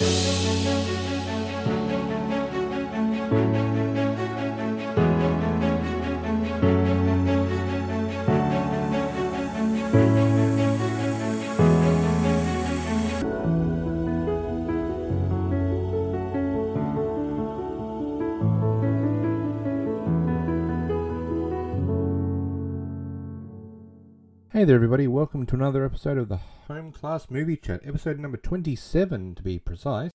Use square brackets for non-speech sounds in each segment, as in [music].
Thank you. Hey there, everybody. Welcome to another episode of the Home Class Movie Chat, episode number 27 to be precise.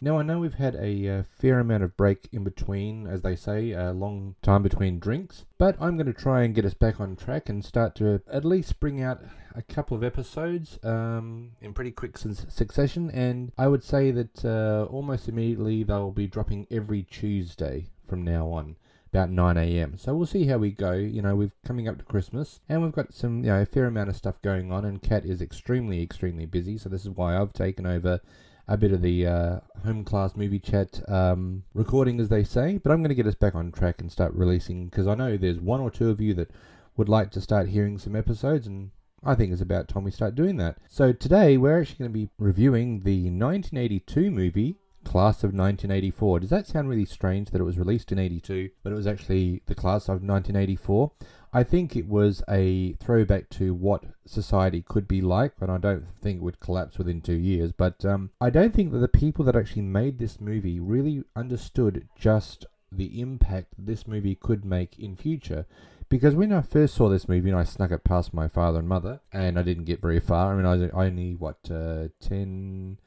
Now, I know we've had a uh, fair amount of break in between, as they say, a long time between drinks, but I'm going to try and get us back on track and start to at least bring out a couple of episodes um, in pretty quick succession, and I would say that uh, almost immediately they'll be dropping every Tuesday from now on about 9 a.m. So we'll see how we go. You know, we're coming up to Christmas and we've got some, you know, a fair amount of stuff going on, and Kat is extremely, extremely busy. So this is why I've taken over a bit of the uh, home class movie chat um, recording, as they say. But I'm going to get us back on track and start releasing because I know there's one or two of you that would like to start hearing some episodes and. I think it's about time we start doing that. So today we're actually going to be reviewing the 1982 movie Class of 1984. Does that sound really strange that it was released in 82, but it was actually the Class of 1984? I think it was a throwback to what society could be like, and I don't think it would collapse within two years. But um, I don't think that the people that actually made this movie really understood just the impact this movie could make in future. Because when I first saw this movie and I snuck it past my father and mother, and I didn't get very far. I mean, I was only what uh, ten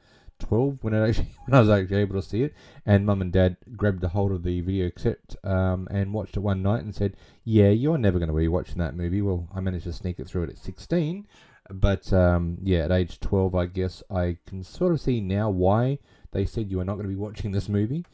12 when it actually [laughs] when I was actually able to see it, and mum and dad grabbed a hold of the video cassette um, and watched it one night and said, "Yeah, you're never going to be watching that movie." Well, I managed to sneak it through it at 16, but um, yeah, at age 12, I guess I can sort of see now why they said you are not going to be watching this movie.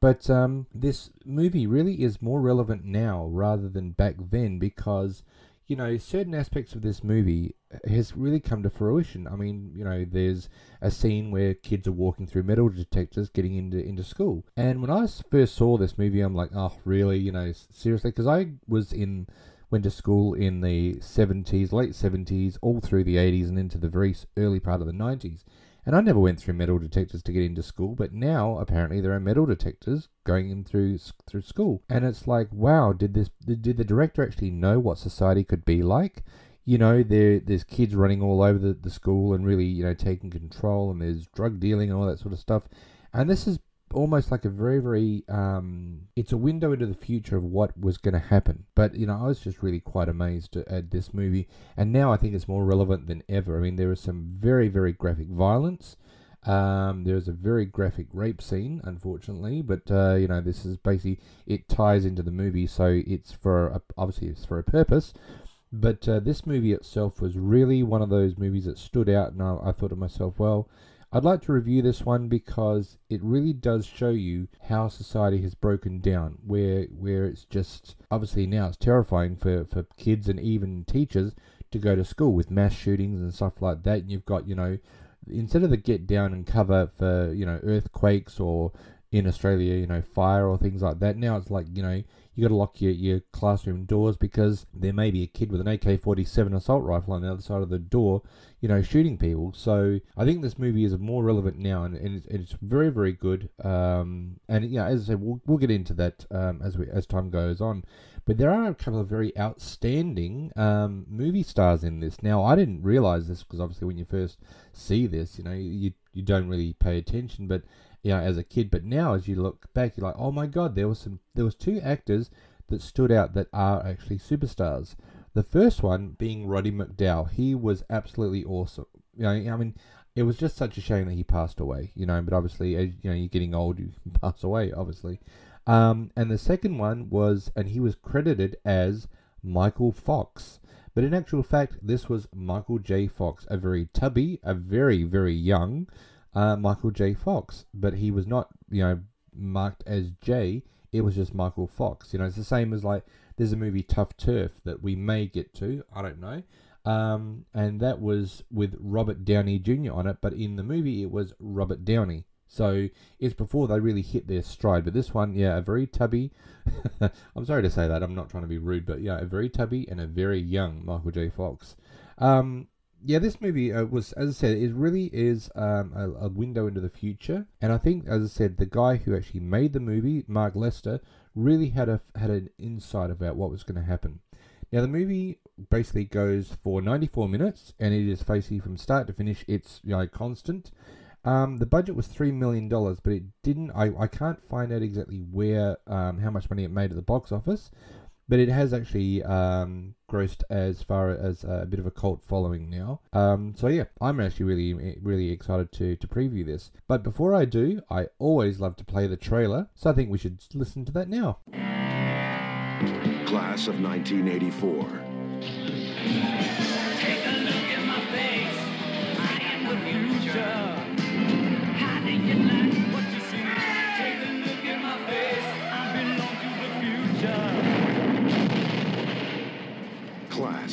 But um, this movie really is more relevant now rather than back then because you know, certain aspects of this movie has really come to fruition. I mean, you know, there's a scene where kids are walking through metal detectors getting into into school. And when I first saw this movie, I'm like, oh, really? You know, seriously? Because I was in went to school in the 70s, late 70s, all through the 80s, and into the very early part of the 90s. And I never went through metal detectors to get into school, but now apparently there are metal detectors going in through through school. And it's like, wow, did this did the director actually know what society could be like? You know, there there's kids running all over the, the school and really, you know, taking control and there's drug dealing and all that sort of stuff. And this is almost like a very, very, um, it's a window into the future of what was going to happen. But, you know, I was just really quite amazed at this movie. And now I think it's more relevant than ever. I mean, there is some very, very graphic violence. Um, there's a very graphic rape scene, unfortunately, but uh, you know this is basically it ties into the movie, so it's for a, obviously it's for a purpose. But uh, this movie itself was really one of those movies that stood out, and I, I thought to myself, well, I'd like to review this one because it really does show you how society has broken down, where where it's just obviously now it's terrifying for, for kids and even teachers to go to school with mass shootings and stuff like that. And you've got, you know, instead of the get down and cover for, you know, earthquakes or in Australia, you know, fire or things like that, now it's like, you know, you got to lock your, your classroom doors because there may be a kid with an AK 47 assault rifle on the other side of the door, you know, shooting people. So I think this movie is more relevant now and, and, it's, it's, very, very good. Um, and, yeah, as I said, we'll, we'll get into that um, as, we, as time goes on. But there are a couple of very outstanding um, movie stars in this. Now, I didn't realize this because obviously when you first see this, you know, you, you don't really pay attention. But you know, as a kid. But now, as you look back, you're like, oh my god, there was some, there was two actors that stood out that are actually superstars. The first one being Roddy McDowall. He was absolutely awesome. You know, I mean, it was just such a shame that he passed away. You know, but obviously, as you know, you're getting old, you [laughs] pass away, obviously. Um, and the second one was, and he was credited as Michael Fox. But in actual fact, this was Michael J. Fox, a very tubby, a very, very young, uh, Michael J. Fox, but he was not, you know, marked as J. It was just Michael Fox. You know, it's the same as like there's a movie Tuff Turf that we may get to. I don't know. Um, and that was with Robert Downey Jr. on it, but in the movie it was Robert Downey. So it's before they really hit their stride. But this one, yeah, a very tubby. [laughs] I'm sorry to say that. I'm not trying to be rude, but yeah, a very tubby and a very young Michael J. Fox. Um, yeah, this movie uh, was, as I said, it really is um, a, a, window into the future. And I think, as I said, the guy who actually made the movie, Mark Lester, really had a had an insight about what was going to happen. Now, the movie basically goes for 94 minutes, and it is basically from start to finish. It's you know constant. Um, the budget was three million dollars, but it didn't. I, I can't find out exactly where um, how much money it made at the box office but it has actually um, grossed as far as a bit of a cult following now. Um, so yeah, I'm actually really really excited to to preview this. But before I do, I always love to play the trailer, so I think we should listen to that now. Class of 1984.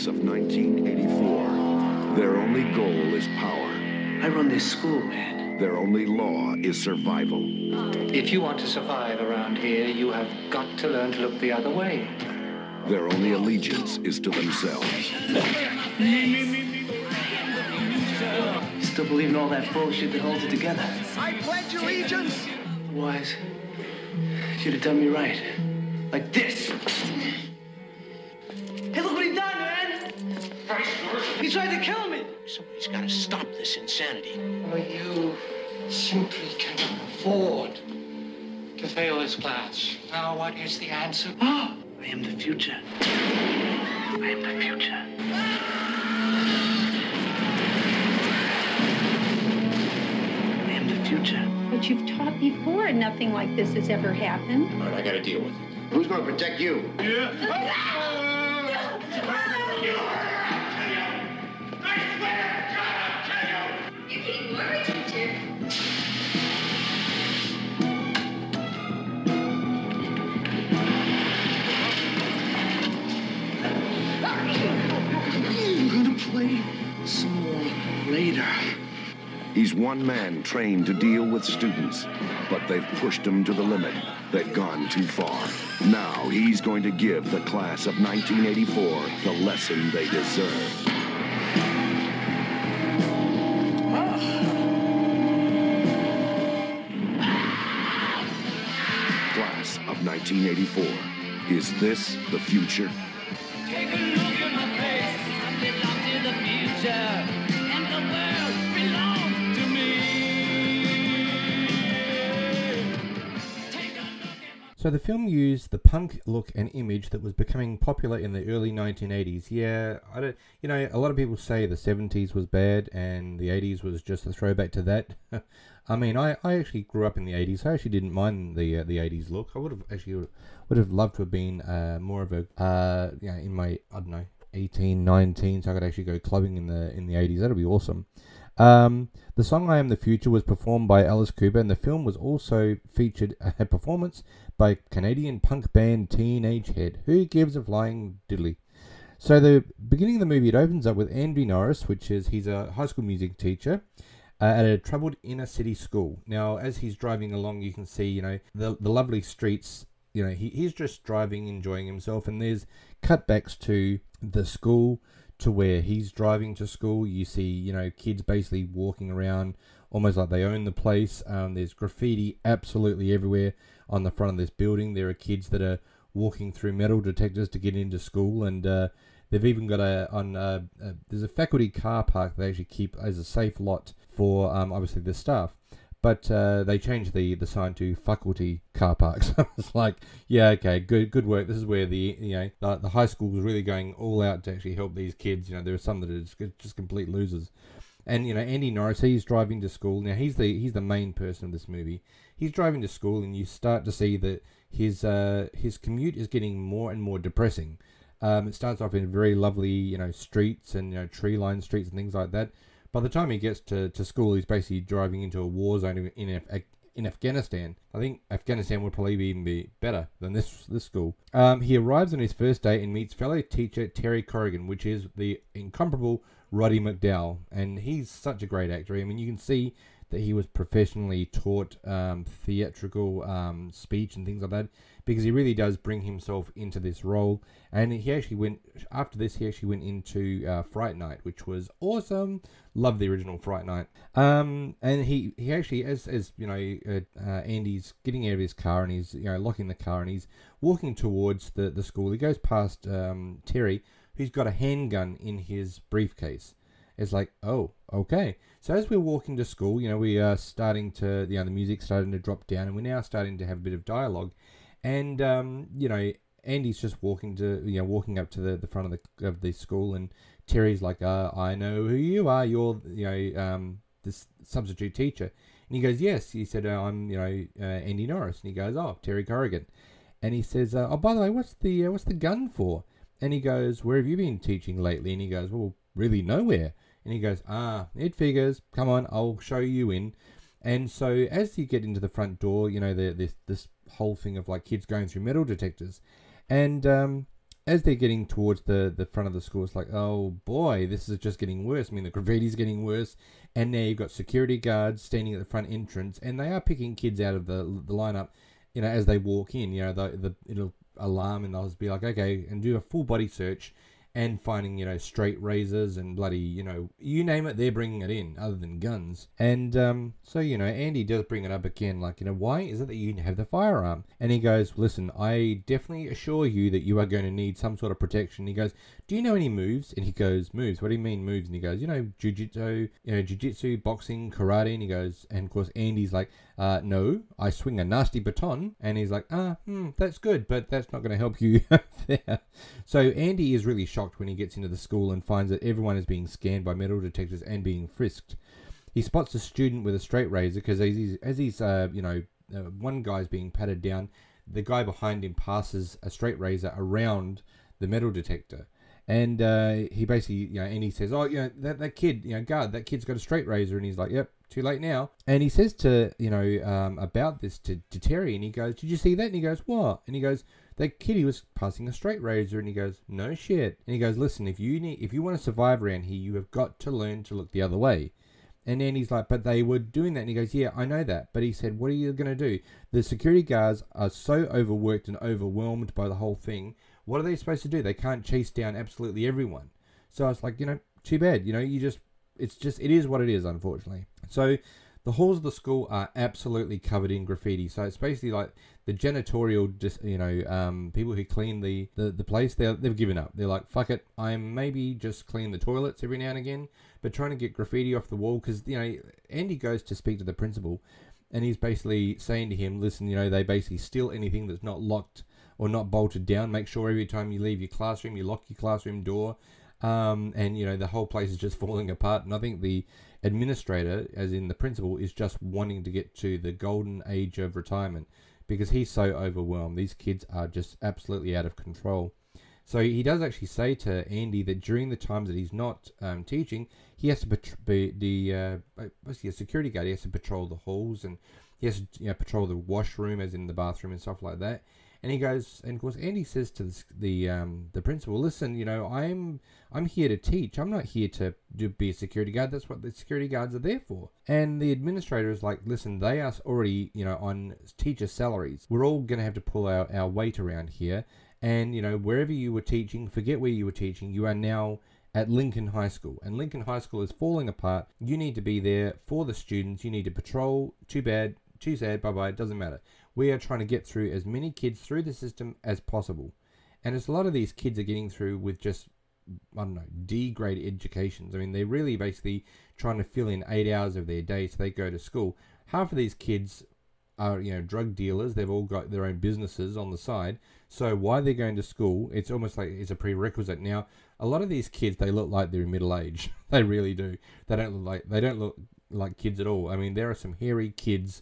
Class of 1984. Their only goal is power. I run this school, man. Their only law is survival. If you want to survive around here, you have got to learn to look the other way. Their only allegiance is to themselves. Still believe in all that bullshit that holds it together? I pledge allegiance! Wise. Should have done me right. Like this. Hey, look what he tried to kill me. Somebody's got to stop this insanity. Well, you simply cannot afford to fail this class. Now, what is the answer? Oh, [gasps] I am the future. I am the future. I am the future. But you've taught before. and Nothing like this has ever happened. All right, I got to deal with it. Who's going to protect you? Yeah. [laughs] Ah! Play some more later. He's one man trained to deal with students, but they've pushed him to the limit. They've gone too far. Now he's going to give the class of 1984 the lesson they deserve. Class of 1984. Is this the future? So the film used the punk look and image that was becoming popular in the early 1980s. Yeah, I don't, you know, a lot of people say the 70s was bad and the 80s was just a throwback to that. [laughs] I mean, I, I actually grew up in the 80s. I actually didn't mind the uh, the 80s look. I would have actually would have loved to have been uh, more of a uh, you know, in my I don't know 18, 19, so I could actually go clubbing in the in the 80s. That'd be awesome. Um, the song "I Am the Future" was performed by Alice Cooper, and the film was also featured a performance by Canadian punk band Teenage Head. Who gives a flying diddly? So the beginning of the movie it opens up with Andy Norris, which is he's a high school music teacher. Uh, at a troubled inner city school. Now, as he's driving along, you can see, you know, the, the lovely streets. You know, he, he's just driving, enjoying himself, and there's cutbacks to the school to where he's driving to school. You see, you know, kids basically walking around almost like they own the place. Um, there's graffiti absolutely everywhere on the front of this building. There are kids that are walking through metal detectors to get into school, and uh, they've even got a on uh, uh, there's a faculty car park they actually keep as a safe lot for um, obviously the staff but uh, they changed the, the sign to faculty car parks. [laughs] it's like, yeah, okay, good good work. This is where the you know the, the high school is really going all out to actually help these kids. You know, there are some that are just, just complete losers. And you know, Andy Norris, he's driving to school. Now he's the he's the main person of this movie. He's driving to school, and you start to see that his uh, his commute is getting more and more depressing. Um, it starts off in very lovely, you know, streets and you know tree lined streets and things like that by the time he gets to, to school, he's basically driving into a war zone in, in, Afghanistan. I think Afghanistan would probably even be better than this this school. Um, he arrives on his first day and meets fellow teacher Terry Corrigan, which is the incomparable Roddy McDowall, and he's such a great actor. I mean, you can see that he was professionally taught um, theatrical um, speech and things like that because he really does bring himself into this role. And he actually went after this. He actually went into uh, Fright Night, which was awesome. Love the original Fright Night. Um, and he he actually as as you know uh, uh, Andy's getting out of his car and he's you know locking the car and he's walking towards the the school. He goes past um, Terry, who's got a handgun in his briefcase. It's like, oh, okay. So as we're walking to school, you know, we are starting to, you know, the music starting to drop down, and we're now starting to have a bit of dialogue. And um, you know, Andy's just walking to, you know, walking up to the, the front of the of the school, and Terry's like, uh, I know who you are. You're, you know, um, this substitute teacher. And he goes, yes. He said, oh, I'm, you know, uh, Andy Norris. And he goes, oh, Terry Corrigan. And he says, uh, oh, by the way, what's the uh, what's the gun for? And he goes, where have you been teaching lately? And he goes, well, really nowhere. And he goes, Ah, it figures. Come on, I'll show you in. And so as you get into the front door, you know, this this whole thing of like kids going through metal detectors. And um, as they're getting towards the, the front of the school, it's like, oh boy, this is just getting worse. I mean, the graffiti's getting worse. And now you've got security guards standing at the front entrance, and they are picking kids out of the, the lineup, you know, as they walk in. You know, the, the it'll alarm and they'll be like, okay, and do a full body search and finding you know straight razors and bloody you know you name it they're bringing it in other than guns. And um, so you know andy does bring it up again like you know why is it that you have the firearm? And he goes listen i definitely assure you that you are going to need some sort of protection. He goes do you know any moves? And he goes moves? What do you mean moves? And he goes you know jiu-jitsu you know jiu-jitsu boxing karate. And he goes and of course andy's like uh, no, I swing a nasty baton. And he's like, ah, hmm, that's good, but that's not going to help you [laughs] there. So Andy is really shocked when he gets into the school and finds that everyone is being scanned by metal detectors and being frisked. He spots a student with a straight razor because as he's, as he's uh, you know, uh, one guy's being patted down, the guy behind him passes a straight razor around the metal detector. And uh, he basically, you know, and he says, "Oh, you know, that, that kid, you know, guard, that kid's got a straight razor." And he's like, "Yep, too late now. And he says to, you know, um, about this to, to Terry, and he goes, Did you see that? And he goes, What? And he goes, That kitty was passing a straight razor, and he goes, No shit. And he goes, Listen, if you need, if you want to survive around here, you have got to learn to look the other way. And then he's like, but they were doing that. And he goes, yeah, I know that. But he said, what are you going to do? The security guards are so overworked and overwhelmed by the whole thing. What are they supposed to do? They can't chase down absolutely everyone. So I was like, you know, too bad. You know, you just, it's just, it is what it is, unfortunately. So the halls of the school are absolutely covered in graffiti. So it's basically like the janitorial, just you know, um, people who clean the, the, the place. They they've given up. They're like, fuck it. I'm maybe just clean the toilets every now and again, but trying to get graffiti off the wall because you know Andy goes to speak to the principal, and he's basically saying to him, listen, you know, they basically steal anything that's not locked or not bolted down. Make sure every time you leave your classroom, you lock your classroom door. Um, and you know the whole place is just [laughs] falling apart. And I think the administrator, as in the principal, is just wanting to get to the golden age of retirement because he's so overwhelmed. These kids are just absolutely out of control. So he does actually say to Andy that during the times that he's not um, teaching, he has to be the uh, basically a security guard. He has to patrol the halls and he has to you know, patrol the washroom, as in the bathroom and stuff like that. And he goes, and of course, Andy says to the the, um, the principal, "Listen, you know, I'm I'm here to teach. I'm not here to do, be a security guard. That's what the security guards are there for." And the administrator is like, "Listen, they are already, you know, on teacher salaries. We're all going to have to pull our, our weight around here. And you know, wherever you were teaching, forget where you were teaching. You are now." At Lincoln High School, and Lincoln High School is falling apart. You need to be there for the students. You need to patrol. Too bad, too sad. Bye bye. It doesn't matter we are trying to get through as many kids through the system as possible. And it's a lot of these kids are getting through with just, I don't know, D grade educations. I mean, they're really basically trying to fill in eight hours of their day so they go to school. Half of these kids are, you know, drug dealers. They've all got their own businesses on the side. So why they're going to school, it's almost like it's a prerequisite. Now, a lot of these kids, they look like they're in middle age. [laughs] they really do. They don't look like, they don't look like kids at all. I mean, there are some hairy kids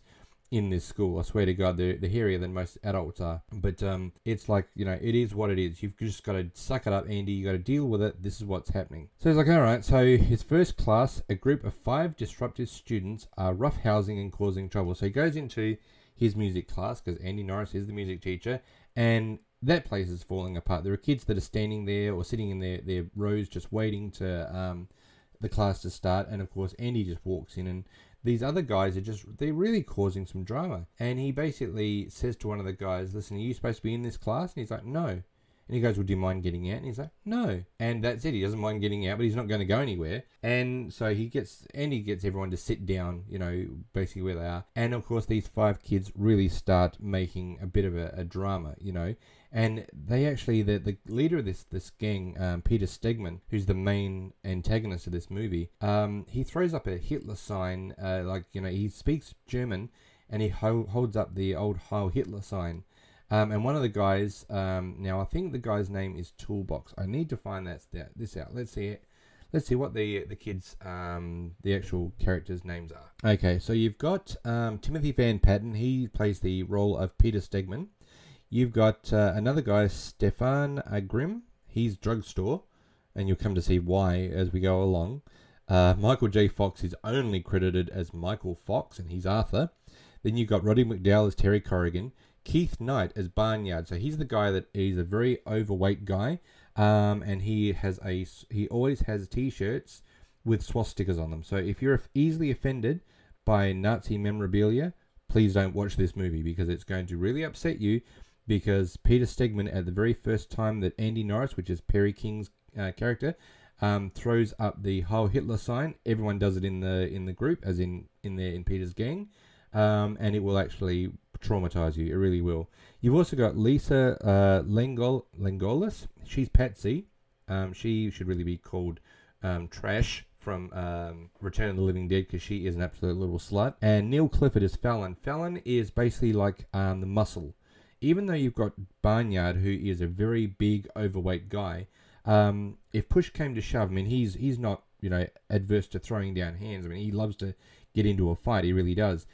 in this school. I swear to God, they're, they're hairier than most adults are. But um, it's like, you know, it is what it is. You've just got to suck it up, Andy. you got to deal with it. This is what's happening. So he's like, all right. So his first class, a group of five disruptive students are roughhousing and causing trouble. So he goes into his music class because Andy Norris is the music teacher. And that place is falling apart. There are kids that are standing there or sitting in their, their rows just waiting to um, the class to start, and of course Andy just walks in and these other guys are just they're really causing some drama and he basically says to one of the guys listen are you supposed to be in this class and he's like no and he goes, Well, do you mind getting out? And he's like, No. And that's it. He doesn't mind getting out, but he's not going to go anywhere. And so he gets, and he gets everyone to sit down, you know, basically where they are. And of course, these five kids really start making a bit of a, a drama, you know. And they actually, the, the leader of this this gang, um, Peter Stegman, who's the main antagonist of this movie, um, he throws up a Hitler sign, uh, like, you know, he speaks German and he ho- holds up the old Heil Hitler sign. Um, and one of the guys, um, now I think the guy's name is Toolbox. I need to find that, this out. Let's see it. Let's see what the the kids, um, the actual characters' names are. Okay, so you've got um, Timothy Van Patten. He plays the role of Peter Stegman. You've got uh, another guy, Stefan Grimm. He's drugstore, and you'll come to see why as we go along. Uh, Michael J. Fox is only credited as Michael Fox, and he's Arthur. Then you've got Roddy McDowall as Terry Corrigan. Keith Knight as Barnyard. So he's the guy that he's a very overweight guy, um, and he has a he always has T-shirts with swastikas on them. So if you're easily offended by Nazi memorabilia, please don't watch this movie because it's going to really upset you. Because Peter Stegman, at the very first time that Andy Norris, which is Perry King's uh, character, um, throws up the Heil Hitler sign, everyone does it in the in the group, as in in there in Peter's gang, um, and it will actually traumatize you. It really will. You've also got Lisa uh, Lengol- Lengolis. She's Patsy. Um, she should really be called um, Trash from um, Return of the Living Dead because she is an absolute little slut. And Neil Clifford is Fallon. Fallon is basically like um, the muscle. Even though you've got Barnyard, who is a very big, overweight guy, um, if push came to shove, I mean, he's he's not you know adverse to throwing down hands. I mean, he loves to get into a fight. He really does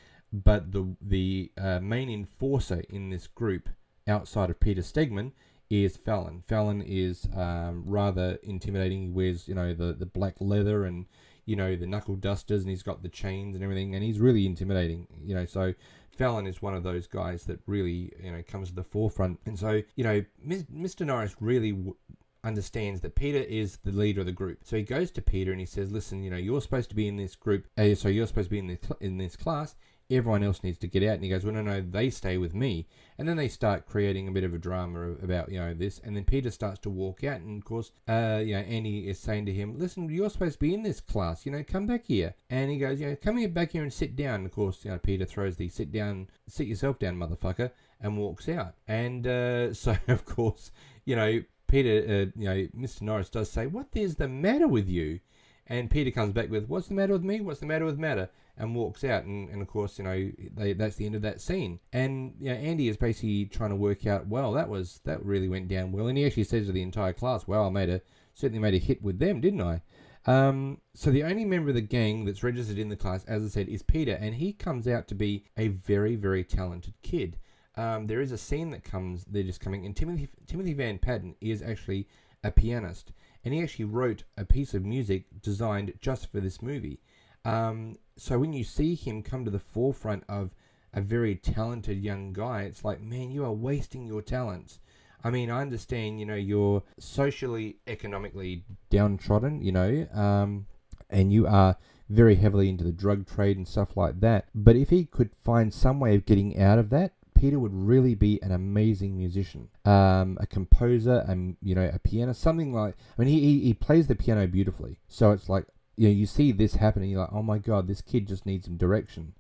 but the the uh, main enforcer in this group outside of Peter Stegman is Fallon. Fallon is um, rather intimidating. He wears you know the the black leather and you know the knuckle dusters, and he's got the chains and everything, and he's really intimidating. You know, so Fallon is one of those guys that really you know comes to the forefront, and so you know Mr. Norris really. W- understands that Peter is the leader of the group. So he goes to Peter and he says, "Listen, you know, you're supposed to be in this group. Uh, so you're supposed to be in this in this class everyone else needs to get out. And he goes, well, no, no, they stay with me. And then they start creating a bit of a drama about, you know, this. And then Peter starts to walk out. And of course, uh, you know, Andy is saying to him, listen, you're supposed to be in this class, you know, come back here. And he goes, you know, come here back here and sit down. And of course, you know, Peter throws the sit down, sit yourself down, motherfucker, and walks out. And uh, [laughs] so, of course, you know, Peter, uh, you know, Mr. Norris does say, what is the matter with you? And Peter comes back with, what's the matter with me? What's the matter with matter? And walks out. And, and of course, you know, they, that's the end of that scene. And you know, Andy is basically trying to work out, well, that was that really went down well. And he actually says to the entire class, well, I made a certainly made a hit with them, didn't I? Um, so the only member of the gang that's registered in the class, as I said, is Peter, and he comes out to be a very, very talented kid. Um, there is a scene that comes, they're just coming, and Timothy Timothy Van Patten is actually a pianist, and he actually wrote a piece of music designed just for this movie. Um, so when you see him come to the forefront of a very talented young guy, it's like, man, you are wasting your talents. I mean, I understand, you know, you're socially, economically downtrodden, you know, um, and you are very heavily into the drug trade and stuff like that. But if he could find some way of getting out of that, Peter would really be an amazing musician, um, a composer, and you know, a pianist, something like. I mean, he, he he plays the piano beautifully, so it's like you know, you see this happening, you're like, oh my god, this kid just needs some direction.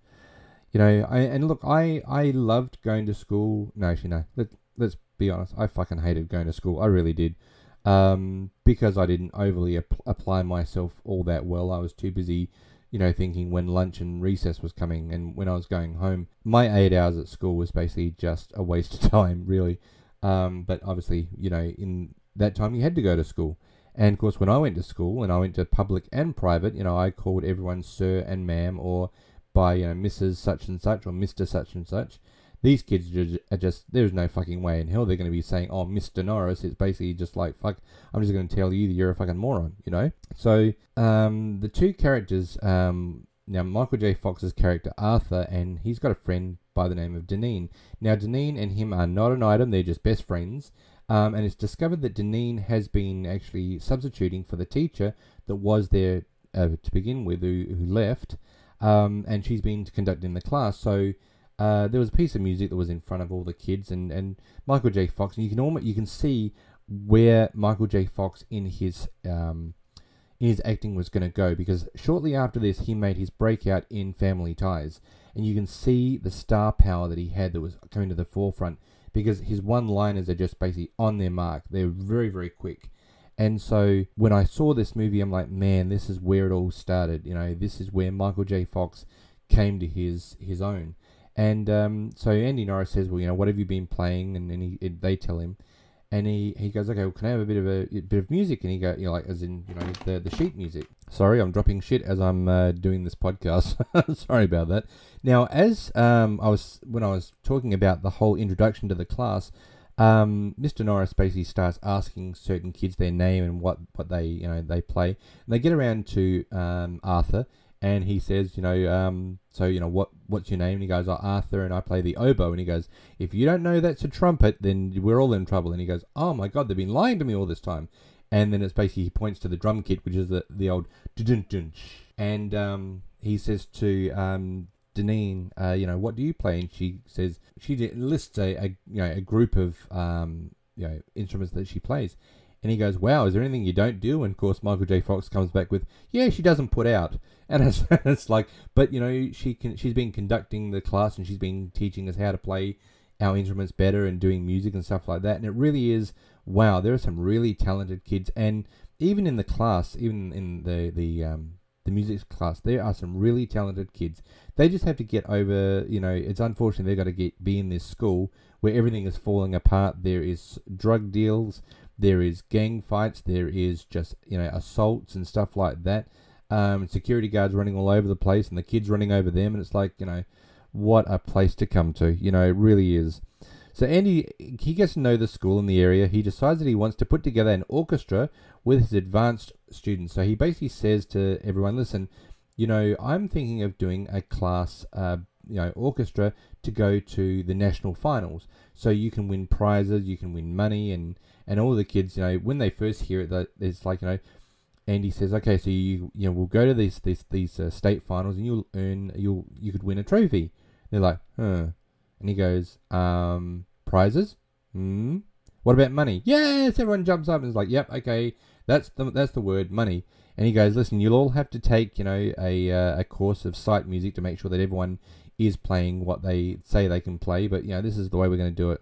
You know, I, and look, I, I loved going to school. No, actually, no. Let, let's be honest. I fucking hated going to school. I really did. Um, because I didn't overly ap- apply myself all that well. I was too busy, you know, thinking when lunch and recess was coming and when I was going home. My eight hours at school was basically just a waste of [laughs] time, really. Um, but obviously, you know, in that time you had to go to school. And of course, when I went to school and I went to public and private, you know, I called everyone sir and ma'am or by, you know, Mrs. such and such or Mr. such and such. These kids are just, there's no fucking way in hell they're going to be saying, oh, Mr. Norris. It's basically just like, fuck, I'm just going to tell you that you're a fucking moron, you know? So, um, the two characters, um, now Michael J. Fox's character Arthur, and he's got a friend by the name of Deneen. Now, Deneen and him are not an item, they're just best friends. Um, and it's discovered that Deneen has been actually substituting for the teacher that was there uh, to begin with who, who left, um, and she's been conducting the class. So uh, there was a piece of music that was in front of all the kids, and, and Michael J. Fox, and you can almost you can see where Michael J. Fox in his um, in his acting was going to go because shortly after this he made his breakout in Family Ties, and you can see the star power that he had that was coming to the forefront because his one-liners are just basically on their mark. They're very very quick. And so when I saw this movie, I'm like, man, this is where it all started. You know, this is where Michael J. Fox came to his his own. And um, so Andy Norris says, well, you know, what have you been playing? And then he, they tell him, and he, he goes, okay, well, can I have a bit of a, a bit of music? And he go, you know, like as in, you know, the the sheet music. Sorry, I'm dropping shit as I'm uh, doing this podcast. [laughs] Sorry about that. Now, as um, I was when I was talking about the whole introduction to the class, um, Mr. Norris basically starts asking certain kids their name and what, what they you know they play. And they get around to um, Arthur, and he says, you know, um, so you know what what's your name? And he goes, oh, Arthur, and I play the oboe. And he goes, if you don't know that's a trumpet, then we're all in trouble. And he goes, oh my god, they've been lying to me all this time. And then it's basically he points to the drum kit, which is the the old and um, he says to um, Deneen, uh, you know, what do you play? And she says she lists a, a you know a group of um, you know instruments that she plays. And he goes, "Wow, is there anything you don't do?" And of course, Michael J. Fox comes back with, "Yeah, she doesn't put out." [laughs] And it's, it's like, but you know, she can she's been conducting the class and she's been teaching us how to play our instruments better and doing music and stuff like that. And it really is, wow, there are some really talented kids. And even in the class, even in the the um, the music class, there are some really talented kids. They just have to get over, you know, it's unfortunate they've got to get be in this school where everything is falling apart. There is drug deals, there is gang fights, there is just, you know, assaults and stuff like that. Um, security guards running all over the place and the kids running over them, and it's like, you know, what a place to come to. You know, it really is. So Andy, he gets to know the school in the area. He decides that he wants to put together an orchestra with his advanced students. So he basically says to everyone, listen, you know, I'm thinking of doing a class, uh, you know, orchestra to go to the national finals. So you can win prizes, you can win money, and and all the kids, you know, when they first hear it, that it's like, you know, Andy says, okay, so you you know, we'll go to these these these uh, state finals, and you'll earn, you'll you could win a trophy. They're like, huh. And he goes, um, prizes? Hmm. What about money? Yes, everyone jumps up and is like, yep, okay, that's the that's the word, money. And he goes, listen, you'll all have to take, you know, a uh, a course of sight music to make sure that everyone is playing what they say they can play. But you know, this is the way we're going to do it.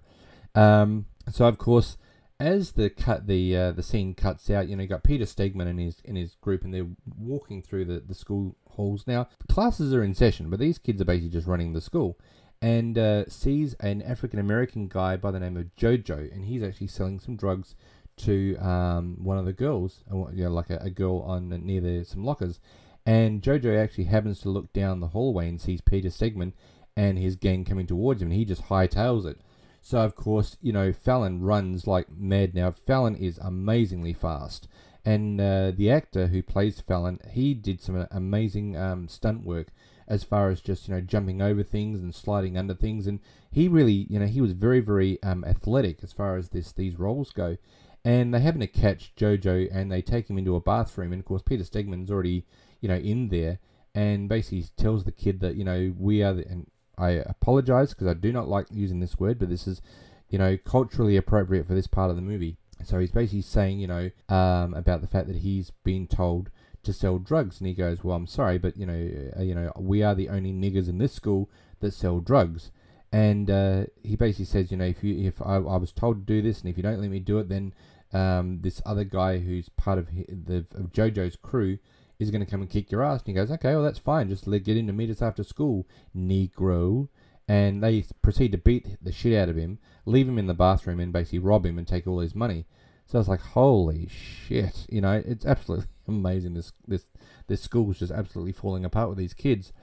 Um, so of course, as the cut the uh, the scene cuts out, you know, you got Peter Stegman and his in his group, and they're walking through the the school halls. Now, classes are in session, but these kids are basically just running the school and uh, sees an African American guy by the name of Jojo, and he's actually selling some drugs to um, one of the girls, uh, you know, like a, a girl on near the, some lockers. And Jojo actually happens to look down the hallway and sees Peter Stegman and his gang coming towards him, and he just hightails it. So of course, you know, Fallon runs like mad. Now. Fallon is amazingly fast, and uh, the actor who plays Fallon, he did some amazing um, stunt work as far as just you know jumping over things and sliding under things. And he really you know he was very very um, athletic as far as this these roles go. And they happen to catch Jojo and they take him into a bathroom. And of course Peter Stegman's already you know in there. And basically tells the kid that you know we are the, and I apologize because I do not like using this word but this is you know culturally appropriate for this part of the movie so he's basically saying you know um, about the fact that he's been told to sell drugs. And he goes, well, I'm sorry, but you know, uh, you know, we are the only niggers in this school that sell drugs. And uh, he basically says, you know, if you if I, I, was told to do this, and if you don't let me do it, then um, this other guy who's part of the of JoJo's crew is going to come and kick your ass. And he goes, okay, well that's fine. Just let get in to meet us after school, Negro. And they proceed to beat the shit out of him, leave him in the bathroom, and basically rob him and take all his money. So I was like, holy shit, you know, it's absolutely [laughs] amazing. This this this school's just absolutely falling apart with these kids.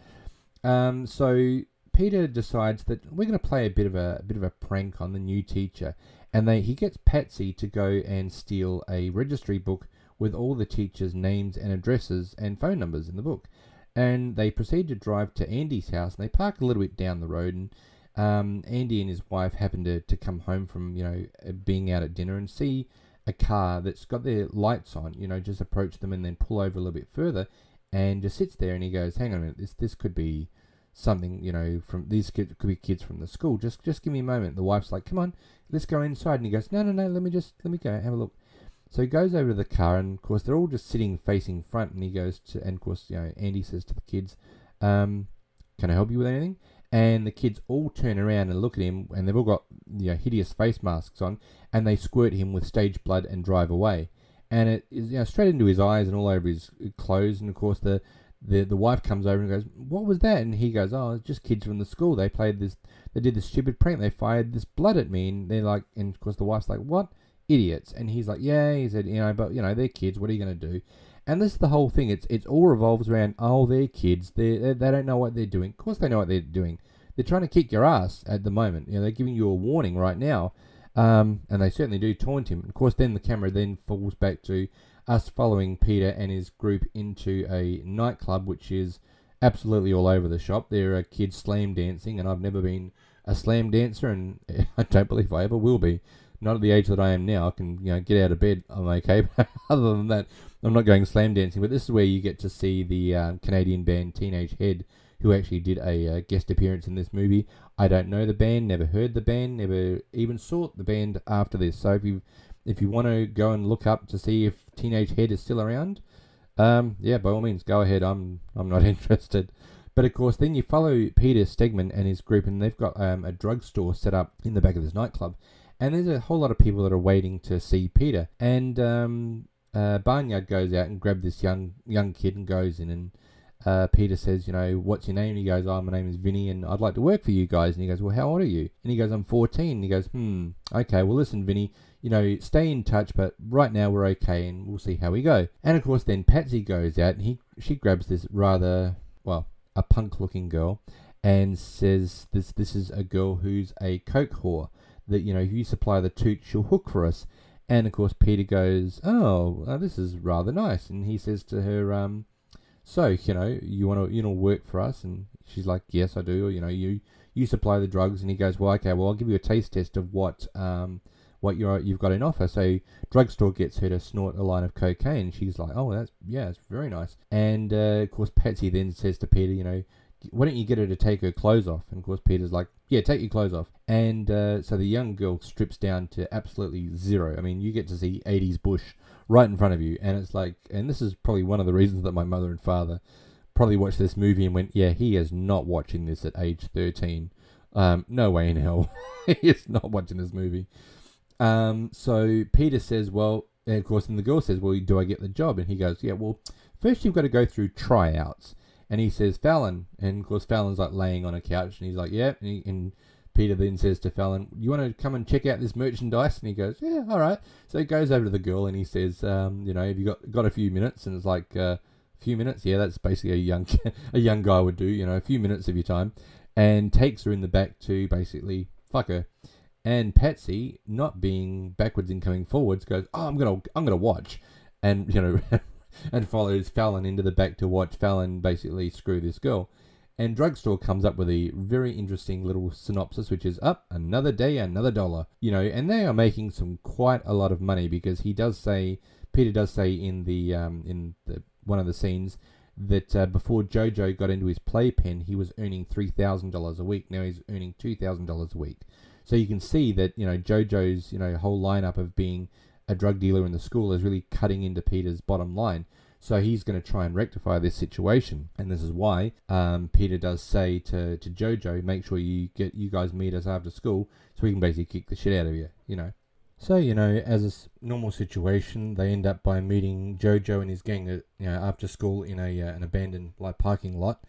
Um, so Peter decides that we're going to play a bit of a, a, bit of a prank on the new teacher, and they he gets Patsy to go and steal a registry book with all the teachers' names and addresses and phone numbers in the book. And they proceed to drive to Andy's house, and they park a little bit down the road, and um, Andy and his wife happen to, to come home from you know being out at dinner and see a car that's got their lights on, you know, just approach them and then pull over a little bit further. and just sits there and he goes, "Hang on a minute, this this could be something, you know, from these kids could be kids from the school. Just just give me a moment." The wife's like, "Come on, let's go inside," and he goes, "No, no, no, let me just let me go have a look." So he goes over to the car, and of course they're all just sitting facing front, and he goes to, and of course you know Andy says to the kids, um, "Can I help you with anything?" And the kids all turn around and look at him, and they've all got you know hideous face masks on, and they squirt him with stage blood and drive away. And it is you know, straight into his eyes and all over his clothes, and of course the the the wife comes over and goes, "What was that?" And he goes, "Oh, it's just kids from the school. They played this. They did this stupid prank. They fired this blood at me." And they're like, and of course the wife's like, "What? Idiots!" And he's like, "Yeah." He said, "You know, but you know, they're kids. What are you going to do?" And this is the whole thing. It's it's all revolves around, oh, they're kids. They they don't know what they're doing. Of course, they know what they're doing. They're trying to kick your ass at the moment. You know, they're giving you a warning right now. Um, and they certainly do taunt him. Of course, then the camera then falls back to us following Peter and his group into a nightclub, which is absolutely all over the shop. There are kids slam dancing, and I've never been a slam dancer, and [laughs] I don't believe I ever will be. Not at the age that I am now. I can you know get out of bed. I'm okay. [laughs] But other than that, I'm not going slam dancing. But this is where you get to see the um, Canadian band Teenage Head, who actually did a uh, guest appearance in this movie. I don't know the band, never heard the band, never even saw the band after this. So if you if you want to go and look up to see if Teenage Head is still around, um, yeah, by all means, go ahead. I'm I'm not [laughs] interested. But of course, then you follow Peter Stegman and his group, and they've got um, a drugstore set up in the back of this nightclub. And there's a whole lot of people that are waiting to see Peter. And um, uh, Barnyard goes out and grabs this young young kid and goes in. And uh, Peter says, you know, what's your name? And he goes, oh, my name is Vinny, and I'd like to work for you guys. And he goes, well, how old are you? And he goes, I'm 14. And he goes, hmm, okay, well, listen, Vinny, you know, stay in touch, but right now we're okay, and we'll see how we go. And of course, then Patsy goes out, and he she grabs this rather well a punk-looking girl, and says this this is a girl who's a coke whore. That you know, you supply the toot, she'll hook for us. And of course, Peter goes, "Oh, uh, this is rather nice," and he says to her, um, "So you know, you want to you know work for us?" And she's like, "Yes, I do." Or, you know, you you supply the drugs, and he goes, "Well, okay, well, I'll give you a taste test of what um what you're you've got in offer." So drugstore gets her to snort a line of cocaine. She's like, "Oh, that's yeah, it's very nice." And uh, of course, Patsy then says to Peter, "You know." Why don't you get her to take her clothes off? And of course, Peter's like, "Yeah, take your clothes off." And uh, so the young girl strips down to absolutely zero. I mean, you get to see 80s Bush right in front of you, and it's like, and this is probably one of the reasons that my mother and father probably watched this movie and went, "Yeah, he is not watching this at age 13. Um, no way in hell, [laughs] he is not watching this movie." Um, so Peter says, "Well," and of course, and the girl says, "Well, do I get the job?" And he goes, "Yeah, well, first you've got to go through tryouts." And he says, "Fallon," and of course, Fallon's like laying on a couch, and he's like, "Yeah," and, he, and Peter then says to Fallon, "You want to come and check out this merchandise?" And he goes, "Yeah, all right." So he goes over to the girl and he says, um, "You know, have you got got a few minutes?" And it's like, uh, "A few minutes? Yeah, that's basically a young [laughs] a young guy would do. You know, a few minutes of your time." And takes her in the back to basically fuck her. And Patsy, not being backwards in coming forwards, goes, "Oh, I'm gonna I'm gonna watch," and you know, [laughs] and follows Fallon into the back to watch Fallon basically screw this girl. And Drugstore comes up with a very interesting little synopsis, which is up another day, another dollar. You know, and they are making some quite a lot of money because he does say, Peter does say in the um, in the one of the scenes that uh, before Jojo got into his playpen, he was earning three thousand dollars a week. Now he's earning two thousand dollars a week. So you can see that you know Jojo's you know whole lineup of being a drug dealer in the school is really cutting into Peter's bottom line. So he's going to try and rectify this situation, and this is why um, Peter does say to, to Jojo, "Make sure you get you guys meet us after school, so we can basically kick the shit out of you." You know. So you know, as a normal situation, they end up by meeting Jojo and his gang, uh, you know, after school in a uh, an abandoned like parking lot,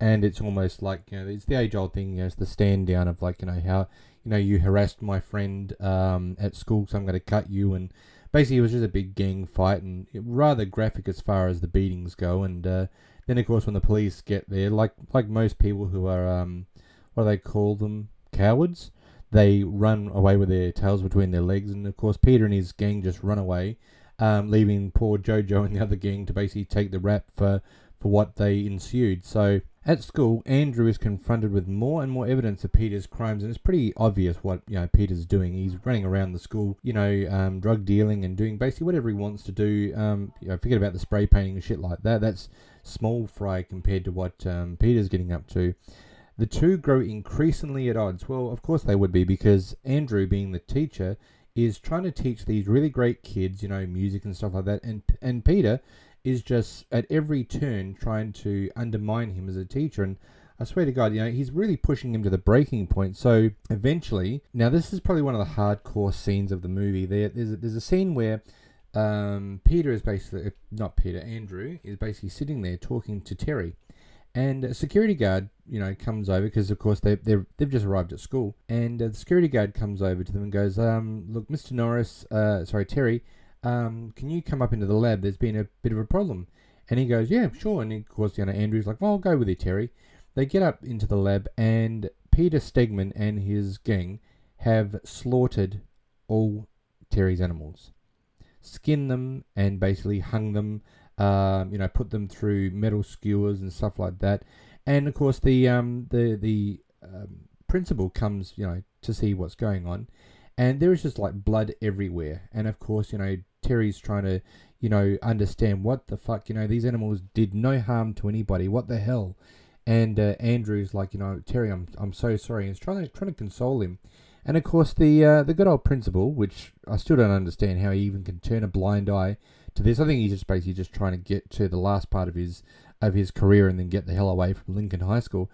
and it's almost like you know, it's the age old thing. You know, it's the stand down of like you know how you know you harassed my friend um, at school, so I'm going to cut you and basically it was just a big gang fight and rather graphic as far as the beatings go. And uh, then of course when the police get there, like like most people who are um, what do they call them, cowards, they run away with their tails between their legs. And of course Peter and his gang just run away, um, leaving poor Jojo and the other gang to basically take the rap for for what they ensued. So. At school, Andrew is confronted with more and more evidence of Peter's crimes, and it's pretty obvious what you know Peter's doing. He's running around the school, you know, um, drug dealing and doing basically whatever he wants to do. Um, you know, forget about the spray painting and shit like that. That's small fry compared to what um, Peter's getting up to. The two grow increasingly at odds. Well, of course they would be because Andrew, being the teacher, is trying to teach these really great kids, you know, music and stuff like that, and and Peter is just at every turn trying to undermine him as a teacher and. I swear to God, you know, he's really pushing him to the breaking point. So eventually, now this is probably one of the hardcore scenes of the movie. There, there's a, there's a scene where um, Peter is basically not Peter, Andrew is basically sitting there talking to Terry, and a security guard, you know, comes over because of course they they they've just arrived at school, and uh, the security guard comes over to them and goes, um, look, Mr. Norris, uh, sorry Terry, um, can you come up into the lab? There's been a bit of a problem, and he goes, yeah, sure, and of course, you know, Andrew's like, well, I'll go with you, Terry. They get up into the lab, and Peter Stegman and his gang have slaughtered all Terry's animals skinned them and basically hung them, um, you know, put them through metal skewers and stuff like that. And of course, the um, the the um, principal comes, you know, to see what's going on, and there is just like blood everywhere. And of course, you know, Terry's trying to, you know, understand what the fuck, you know, these animals did no harm to anybody. What the hell? And uh, Andrew's like, you know, Terry, I'm I'm so sorry. He's trying to trying to console him. And of course, the uh, the good old principal, which I still don't understand how he even can turn a blind eye to this. I think he's just basically just trying to get to the last part of his of his career and then get the hell away from Lincoln High School.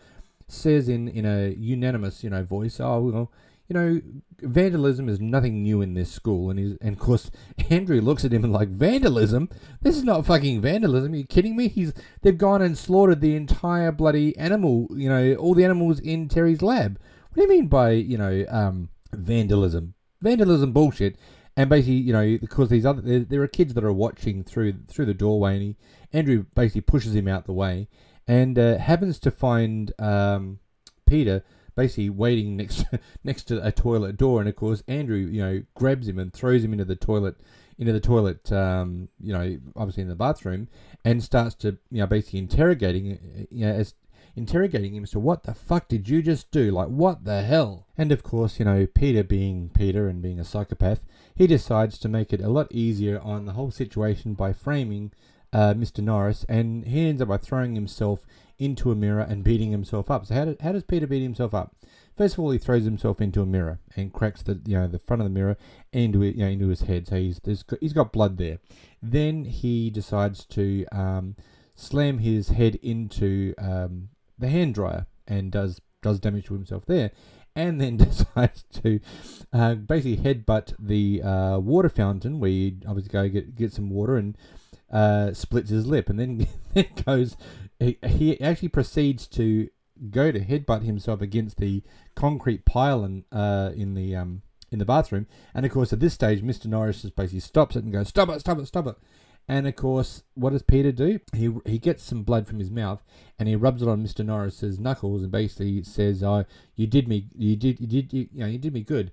Says in in a unanimous, you know, voice, "Oh, well, you know, vandalism is nothing new in this school." And he's, and of course, [laughs] Andrew looks at him and like, "Vandalism? This is not fucking vandalism. Are you kidding me? He's they've gone and slaughtered the entire bloody animal, you know, all the animals in Terry's lab." What do you mean by you know um, vandalism? Vandalism bullshit. And basically, you know, because these other there, there, are kids that are watching through through the doorway, and he, Andrew basically pushes him out the way, and uh, happens to find um, Peter basically waiting next [laughs] next to a toilet door, and of course Andrew, you know, grabs him and throws him into the toilet into the toilet, um, you know, obviously in the bathroom, and starts to, you know, basically interrogating, you know, as interrogating him So what the fuck did you just do? Like, what the hell? And of course, you know, Peter being Peter and being a psychopath, he decides to make it a lot easier on the whole situation by framing uh, Mr. Norris, and he ends up by throwing himself into a mirror and beating himself up. So how, how does Peter beat himself up? First of all, he throws himself into a mirror and cracks the you know the front of the mirror into you know into his head. So he's he's got blood there. Then he decides to um, slam his head into um, the hand dryer and does does damage to himself there, and then [laughs] decides to uh, basically headbutt the uh, water fountain where you obviously go get get some water and uh, splits his lip, and then [laughs] then goes. He, he actually proceeds to go to headbutt himself against the concrete pylon uh, in the um, in the bathroom, and of course at this stage, Mr. Norris just basically stops it and goes, "Stop it! Stop it! Stop it!" And of course, what does Peter do? He he gets some blood from his mouth and he rubs it on Mister Norris's knuckles and basically says, "Oh, you did me, you did, you did, you, you know, you did me good."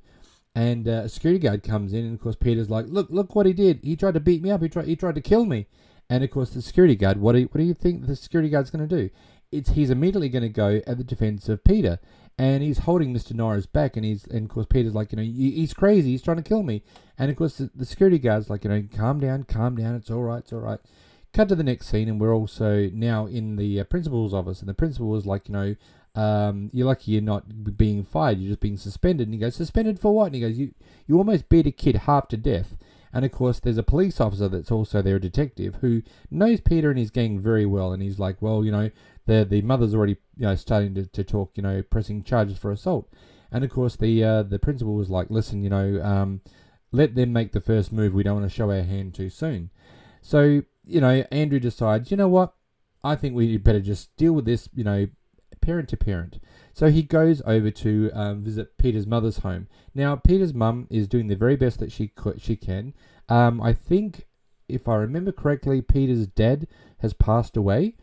And uh, a security guard comes in, and of course Peter's like, "Look, look what he did! He tried to beat me up. He tried, he tried to kill me." And of course, the security guard, what do you, what do you think the security guard's going to do? It's he's immediately going to go at the defense of Peter, and he's holding Mr. Norris back, and he's and of course Peter's like, you know, he's crazy, he's trying to kill me, and of course the, the security guard's like, you know, calm down, calm down, it's all right, it's all right. Cut to the next scene, and we're also now in the uh, principal's office, and the principal is like, you know, um, you're lucky you're not being fired, you're just being suspended. And he goes, suspended for what? And he goes, you you almost beat a kid half to death. And of course, there's a police officer that's also there, a detective, who knows Peter and his gang very well. And he's like, well, you know, the the mother's already you know starting to, to talk, you know, pressing charges for assault. And of course, the uh, the principal was like, listen, you know, um, let them make the first move. We don't want to show our hand too soon. So you know, Andrew decides, you know what, I think we better just deal with this, you know, parent to parent. So he goes over to um, visit Peter's mother's home. Now, Peter's mum is doing the very best that she could, she can. Um, I think, if I remember correctly, Peter's dad has passed away,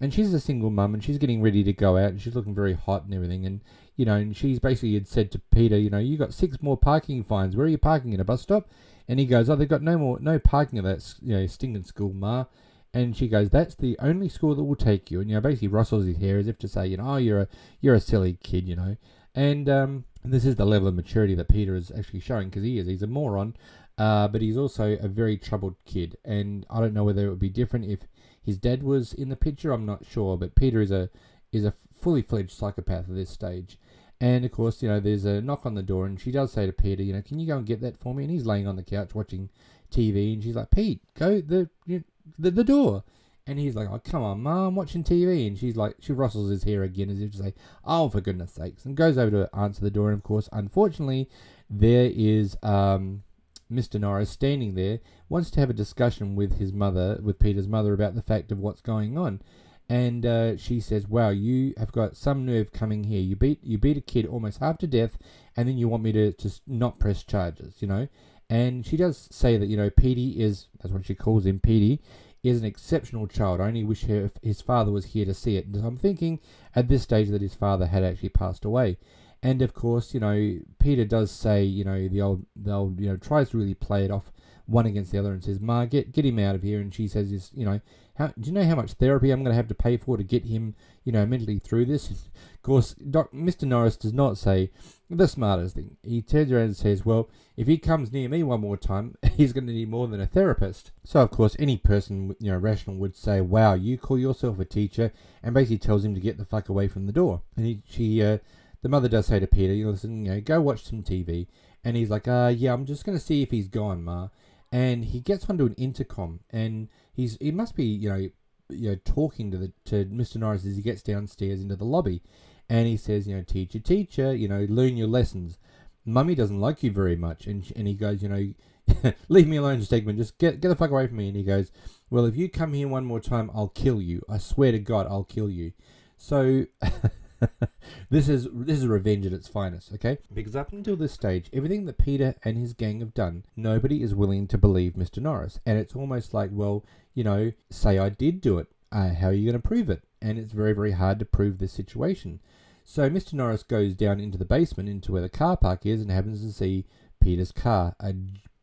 and she's a single mum, and she's getting ready to go out, and she's looking very hot and everything, and you know, and she's basically had said to Peter, you know, you got six more parking fines. Where are you parking in a bus stop? And he goes, oh, they've got no more, no parking at that, you know, stinking school, ma. And she goes, "That's the only school that will take you." And you know, basically rustles his hair as if to say, "You know, oh, you're a you're a silly kid," you know. And um, this is the level of maturity that Peter is actually showing because he is. He's a moron, uh, but he's also a very troubled kid. And I don't know whether it would be different if his dad was in the picture. I'm not sure, but Peter is a is a fully fledged psychopath at this stage. And of course, you know, there's a knock on the door, and she does say to Peter, you know, can you go and get that for me? And he's laying on the couch watching TV, and she's like, Pete, go the you the, the door. And he's like, oh, come on, Ma, I'm watching TV. And she's like, she rustles his hair again as if to say, oh, for goodness sakes. And goes over to answer the door. And of course, unfortunately, there is um, Mr. Norris standing there, wants to have a discussion with his mother, with Peter's mother, about the fact of what's going on. And uh, she says, "Wow, you have got some nerve coming here. You beat you beat a kid almost half to death, and then you want me to just not press charges, you know." And she does say that you know Petey is that's what she calls him. Petey is an exceptional child. I only wish her, his father was here to see it. And I'm thinking at this stage that his father had actually passed away. And of course, you know, Peter does say, you know, the old, the old, you know, tries to really play it off one against the other and says, "Ma, get get him out of here." And she says, "You know, how do you know how much therapy I'm going to have to pay for to get him, you know, mentally through this?" Of course, Doc, Mr. Norris does not say the smartest thing. He turns around and says, "Well, if he comes near me one more time, [laughs] he's going to need more than a therapist." So, of course, any person you know rational would say, "Wow, you call yourself a teacher," and basically tells him to get the fuck away from the door. And he, she, uh, the mother does say to Peter, "You know, listen, you know, go watch some TV." And he's like, "Uh, yeah, I'm just going to see if he's gone, ma." And he gets onto an intercom and he's he must be you know you know talking to the to Mr. Norris as he gets downstairs into the lobby and he says you know teacher teacher you know learn your lessons. Mummy doesn't like you very much. And and he goes you know [laughs] leave me alone Stegman just get get the fuck away from me. And he goes well if you come here one more time I'll kill you. I swear to god I'll kill you. So [laughs] [laughs] this is this is revenge at its finest, okay? Because up until this stage, everything that Peter and his gang have done, nobody is willing to believe Mr. Norris, and it's almost like, well, you know, say I did do it. Uh, how are you going to prove it? And it's very very hard to prove this situation. So Mr. Norris goes down into the basement, into where the car park is, and happens to see Peter's car, a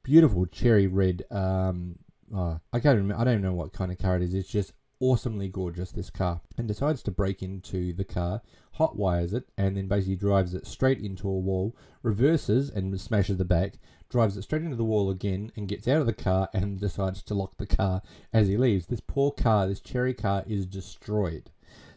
beautiful cherry red. Um, oh, I can't remember. I don't know what kind of car it is. It's just awesomely gorgeous, this car, and decides to break into the car, hot wires it, and then basically drives it straight into a wall, reverses and smashes the back, drives it straight into the wall again, and gets out of the car and [laughs] decides to lock the car as he leaves. This poor car, this cherry car, is destroyed.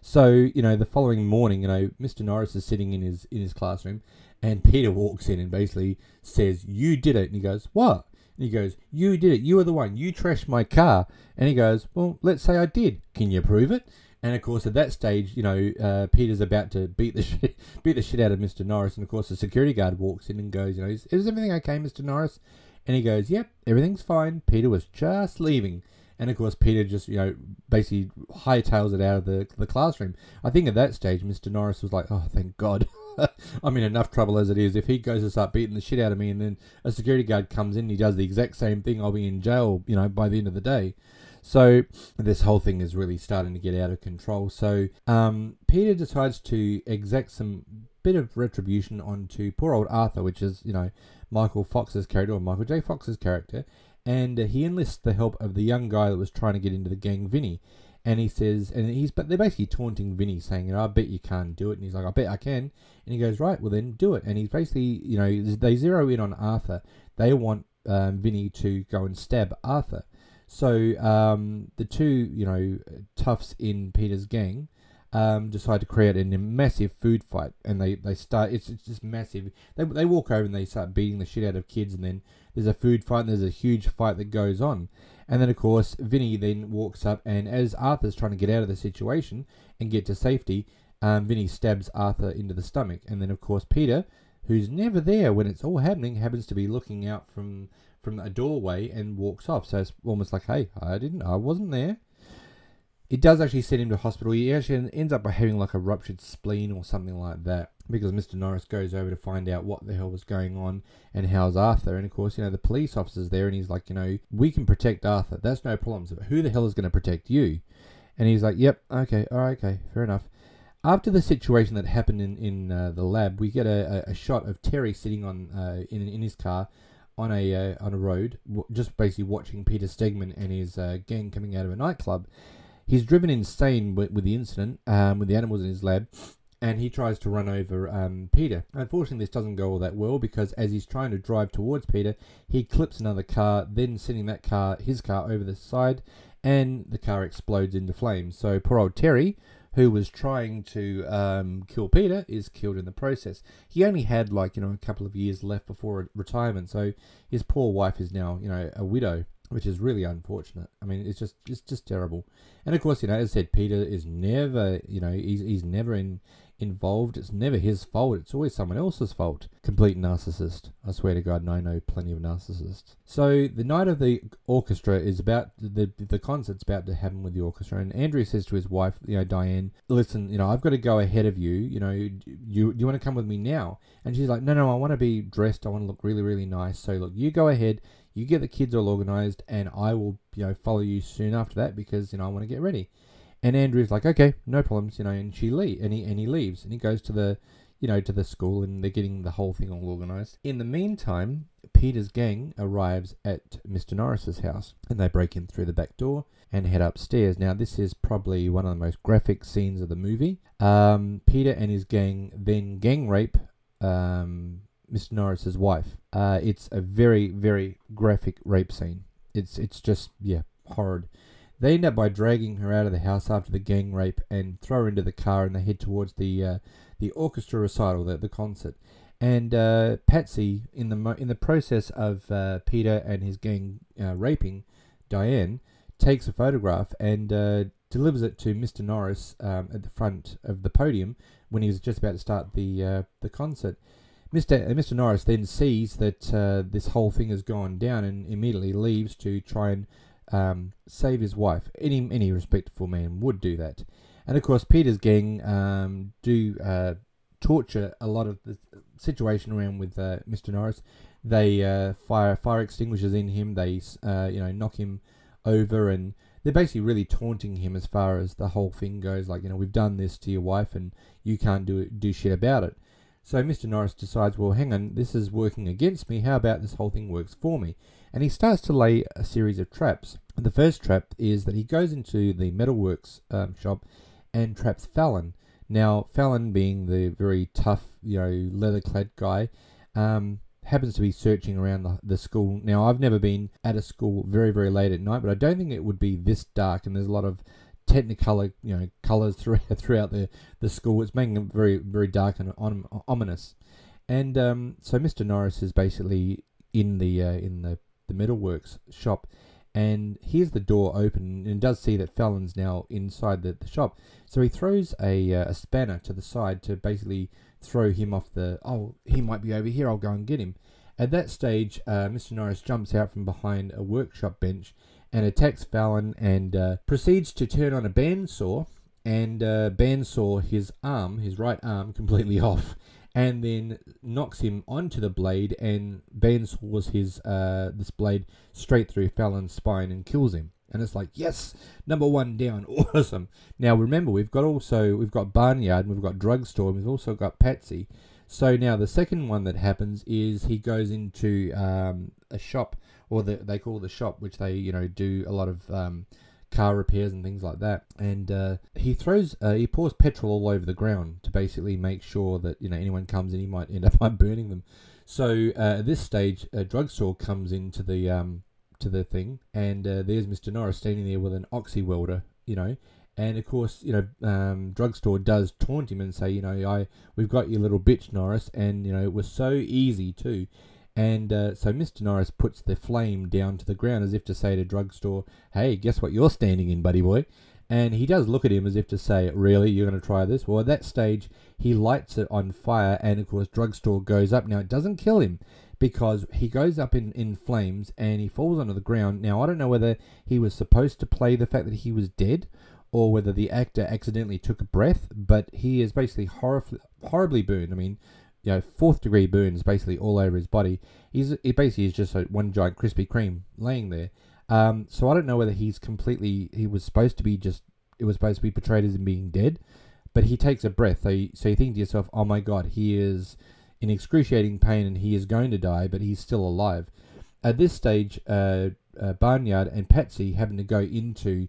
So, you know, the following morning, you know, Mr. Norris is sitting in his in his classroom and Peter walks in and basically says, You did it. And he goes, What? And he goes, You did it. You were the one. You trashed my car. And he goes, Well, let's say I did. Can you prove it? And of course, at that stage, you know, uh, Peter's about to beat the [laughs] shit, beat the shit out of Mr. Norris, and of course, the security guard walks in and goes, you know, is, is everything okay, Mr. Norris? And he goes, yep, everything's fine. Peter was just leaving. And of course, Peter just, you know, basically hightails it out of the, the classroom. I think at that stage, Mr. Norris was like, oh, thank God. [laughs] [laughs] I'm in enough trouble as it is. If he goes to start beating the shit out of me and then a security guard comes in and he does the exact same thing, I'll be in jail, you know, by the end of the day. So this whole thing is really starting to get out of control. So um, Peter decides to exact some bit of retribution onto poor old Arthur, which is, you know, Michael Fox's character, or Michael J. Fox's character, and he enlists the help of the young guy that was trying to get into the gang, Vinny. And he says, and he's, but they're basically taunting Vinny, saying, you know, I bet you can't do it. And he's like, I bet I can. And he goes, right, well then do it. And he's basically, you know, they zero in on Arthur. They want um, Vinny to go and stab Arthur. So um, the two, you know, toughs in Peter's gang um, decide to create a massive food fight, and they, they start. It's, it's just massive. They they walk over and they start beating the shit out of kids, and then there's a food fight. and There's a huge fight that goes on, and then of course Vinny then walks up, and as Arthur's trying to get out of the situation and get to safety, um, Vinny stabs Arthur into the stomach, and then of course Peter, who's never there when it's all happening, happens to be looking out from from a doorway and walks off. So it's almost like, hey, I didn't, I wasn't there it does actually send him to hospital. He actually ends up by having like a ruptured spleen or something like that because Mr. Norris goes over to find out what the hell was going on and how's Arthur. And of course, you know, the police officer's there and he's like, you know, we can protect Arthur. That's no problem. But who the hell is going to protect you? And he's like, yep, okay, all right, okay, fair enough. After the situation that happened in, in uh, the lab, we get a, a, a, shot of Terry sitting on uh, in, in his car on a uh, on a road, just basically watching Peter Stegman and his uh, gang coming out of a nightclub He's driven insane with, with the incident, um, with the animals in his lab, and he tries to run over um, Peter. Unfortunately, this doesn't go all that well because as he's trying to drive towards Peter, he clips another car, then sending that car, his car, over the side, and the car explodes into flames. So poor old Terry, who was trying to um, kill Peter, is killed in the process. He only had like you know a couple of years left before retirement, so his poor wife is now you know a widow, which is really unfortunate. I mean, it's just it's just terrible. And of course, you know, as I said, Peter is never you know he's he's never in involved. It's never his fault. It's always someone else's fault. Complete narcissist. I swear to God, and I know plenty of narcissists. So the night of the orchestra is about the the concert's about to happen with the orchestra, and Andrew says to his wife, you know, Diane, listen, you know, I've got to go ahead of you. You know, you you want to come with me now? And she's like, no, no, I want to be dressed. I want to look really, really nice. So look, you go ahead. You get the kids all organized, and I will, you know, follow you soon after that because you know I want to get ready. And Andrew's like, okay, no problems, you know, and she leave, and he and he leaves, and he goes to the, you know, to the school, and they're getting the whole thing all organized. In the meantime, Peter's gang arrives at Mr. Norris's house, and they break in through the back door and head upstairs. Now, this is probably one of the most graphic scenes of the movie. Um, Peter and his gang then gang rape um, Mr. Norris's wife. Uh, it's a very, very graphic rape scene. It's it's just yeah horrid. They end up by dragging her out of the house after the gang rape and throw her into the car, and they head towards the uh, the orchestra recital, the, the concert. And uh, Patsy, in the mo- in the process of uh, Peter and his gang uh, raping Diane, takes a photograph and uh, delivers it to Mr. Norris um, at the front of the podium when he was just about to start the the concert. Mr. Mr. Norris then sees that this whole thing has gone down and immediately leaves to try and um, save his wife. Any any respectful man would do that. And of course, Peter's gang um, do uh, torture a lot of the situation around with uh, Mr. Norris. They uh, fire fire extinguishers in him. They uh, you know knock him over, and they're basically really taunting him as far as the whole thing goes. Like you know, we've done this to your wife, and you can't do do shit about it. So Mr. Norris decides, well, hang on, this is working against me. How about this whole thing works for me? And he starts to lay a series of traps. The first trap is that he goes into the metalworks um, shop and traps Fallon. Now, Fallon, being the very tough, you know, leather-clad guy, um, happens to be searching around the, the school. Now, I've never been at a school very, very late at night, but I don't think it would be this dark. And there's a lot of technicolor, you know, colors throughout [laughs] throughout the the school. It's making it very very dark and ominous. And um, so Mr. Norris is basically in the uh, in the the metalworks shop, and here's the door open and does see that Fallon's now inside the, the shop. So he throws a, uh, a spanner to the side to basically throw him off the. Oh, he might be over here. I'll go and get him. At that stage, uh, Mr. Norris jumps out from behind a workshop bench and attacks Fallon and uh, proceeds to turn on a bandsaw and uh, bandsaw his arm, his right arm, [laughs] completely off, and then knocks him onto the blade and bandsaws his uh, this blade straight through Fallon's spine and kills him. And it's like, yes, number one down, [laughs] awesome. Now remember, we've got also we've got barnyard, and we've got drugstore, and we've also got Patsy. So now the second one that happens is he goes into um, a shop or the, they call the shop, which they you know do a lot of um, car repairs and things like that. And uh, he throws, uh, he pours petrol all over the ground to basically make sure that you know anyone comes in, he might end up by [laughs] burning them. So uh, at this stage, a drugstore comes into the um, to the thing, and uh, there's Mr. Norris standing there with an oxy welder, you know. And of course, you know, um, drugstore does taunt him and say, you know, I we've got you little bitch Norris, and you know it was so easy too. And uh, so Mr. Norris puts the flame down to the ground as if to say to Drugstore, hey, guess what you're standing in, buddy boy? And he does look at him as if to say, really, you're going to try this? Well, at that stage, he lights it on fire, and of course, Drugstore goes up. Now, it doesn't kill him because he goes up in, in flames and he falls onto the ground. Now, I don't know whether he was supposed to play the fact that he was dead or whether the actor accidentally took a breath, but he is basically horrif- horribly burned. I mean, you know, fourth degree burns basically all over his body. He's it basically is just a, one giant Krispy Kreme laying there. Um, so I don't know whether he's completely he was supposed to be just it was supposed to be portrayed as him being dead, but he takes a breath. So you, so you think to yourself, oh my god, he is in excruciating pain and he is going to die, but he's still alive. At this stage, uh, uh, Barnyard and Patsy happen to go into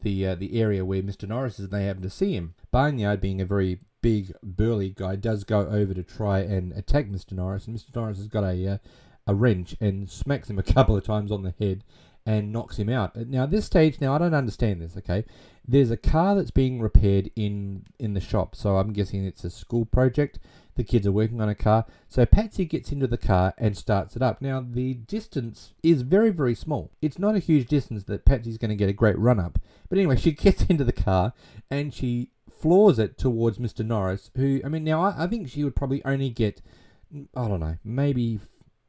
the uh, the area where Mr. Norris is, and they happen to see him. Barnyard, being a very big burly guy does go over to try and attack Mr. Norris, and Mr. Norris has got a uh, a wrench and smacks him a [laughs] couple of times on the head, and knocks him out. Now, at this stage, now I don't understand this. Okay, there's a car that's being repaired in in the shop, so I'm guessing it's a school project. The kids are working on a car, so Patsy gets into the car and starts it up. Now, the distance is very, very small. It's not a huge distance that Patsy's going to get a great run up. But anyway, she [laughs] gets into the car and she floors it towards Mr. Norris, who, I mean, now I, I think she would probably only get, I don't know, maybe,